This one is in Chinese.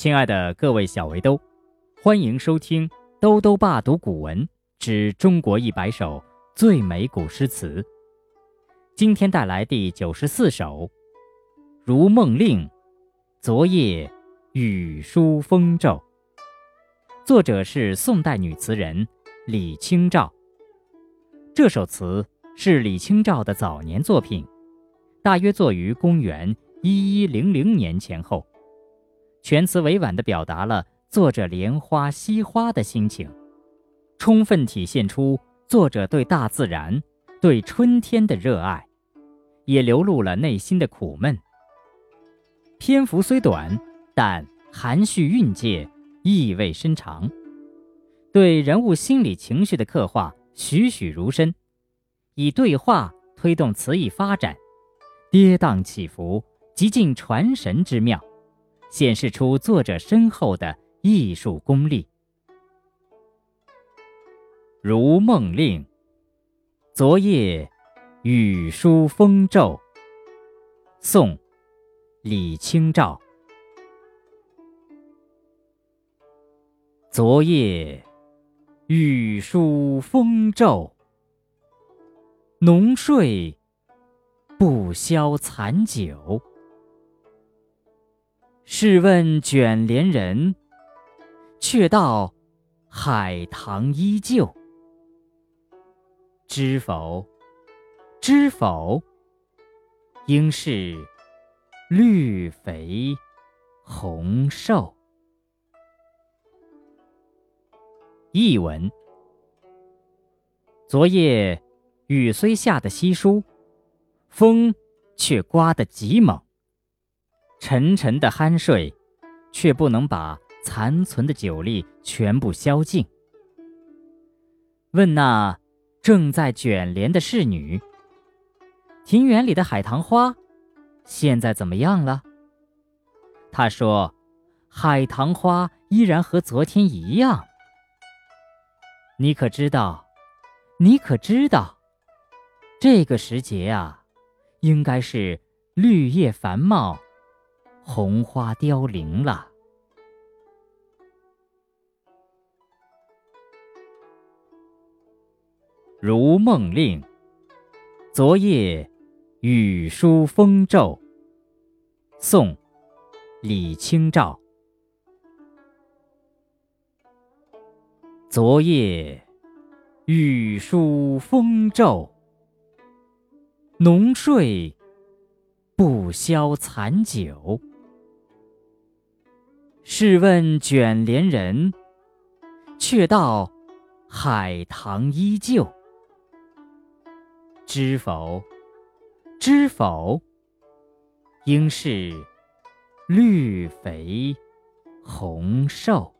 亲爱的各位小围兜，欢迎收听《兜兜爸读古文之中国一百首最美古诗词》。今天带来第九十四首《如梦令》，昨夜雨疏风骤。作者是宋代女词人李清照。这首词是李清照的早年作品，大约作于公元一一零零年前后。全词委婉地表达了作者怜花惜花的心情，充分体现出作者对大自然、对春天的热爱，也流露了内心的苦闷。篇幅虽短，但含蓄蕴藉，意味深长，对人物心理情绪的刻画栩栩如生，以对话推动词意发展，跌宕起伏，极尽传神之妙。显示出作者深厚的艺术功力。《如梦令》，昨夜雨疏风骤。宋·李清照。昨夜雨疏风骤，浓睡不消残酒。试问卷帘人，却道海棠依旧。知否？知否？应是绿肥红瘦。译文：昨夜雨虽下得稀疏，风却刮得极猛。沉沉的酣睡，却不能把残存的酒力全部消尽。问那正在卷帘的侍女：“庭园里的海棠花，现在怎么样了？”她说：“海棠花依然和昨天一样。”你可知道？你可知道？这个时节啊，应该是绿叶繁茂。红花凋零了，《如梦令》。昨夜雨疏风骤。宋·李清照。昨夜雨疏风骤，浓睡不消残酒。试问卷帘人，却道海棠依旧。知否？知否？应是绿肥红瘦。